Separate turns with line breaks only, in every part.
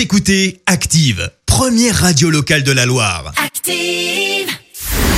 Vous écoutez Active, première radio locale de la Loire.
Active.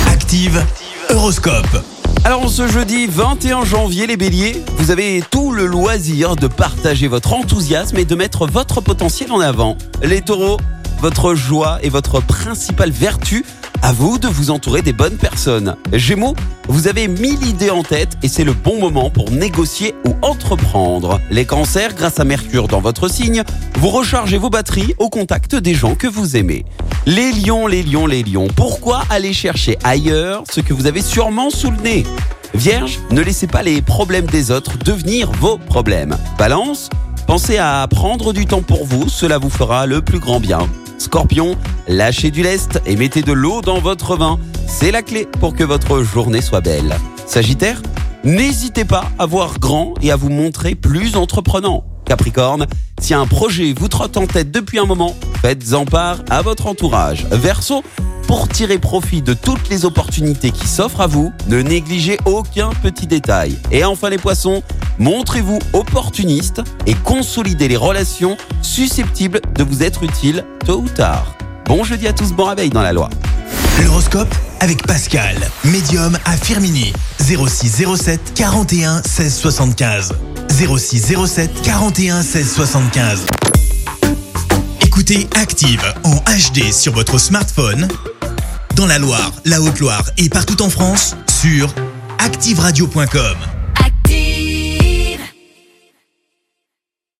Active, Horoscope.
Alors ce jeudi 21 janvier les béliers, vous avez tout le loisir de partager votre enthousiasme et de mettre votre potentiel en avant. Les taureaux, votre joie est votre principale vertu. À vous de vous entourer des bonnes personnes. Gémeaux, vous avez mille idées en tête et c'est le bon moment pour négocier ou entreprendre. Les cancers, grâce à Mercure dans votre signe, vous rechargez vos batteries au contact des gens que vous aimez. Les lions, les lions, les lions, pourquoi aller chercher ailleurs ce que vous avez sûrement sous le nez? Vierge, ne laissez pas les problèmes des autres devenir vos problèmes. Balance, pensez à prendre du temps pour vous, cela vous fera le plus grand bien. Scorpion, lâchez du lest et mettez de l'eau dans votre vin. C'est la clé pour que votre journée soit belle. Sagittaire, n'hésitez pas à voir grand et à vous montrer plus entreprenant. Capricorne, si un projet vous trotte en tête depuis un moment, faites-en part à votre entourage. Verseau, pour tirer profit de toutes les opportunités qui s'offrent à vous, ne négligez aucun petit détail. Et enfin les poissons, montrez-vous opportuniste et consolidez les relations susceptibles de vous être utiles tôt ou tard. Bon jeudi à tous, bon réveil dans la loi.
L'horoscope avec Pascal, médium à Firmini. 06 07 41 16 75. 06 07 41 16 75. Écoutez Active en HD sur votre smartphone, dans la Loire, la Haute-Loire et partout en France, sur activeradio.com.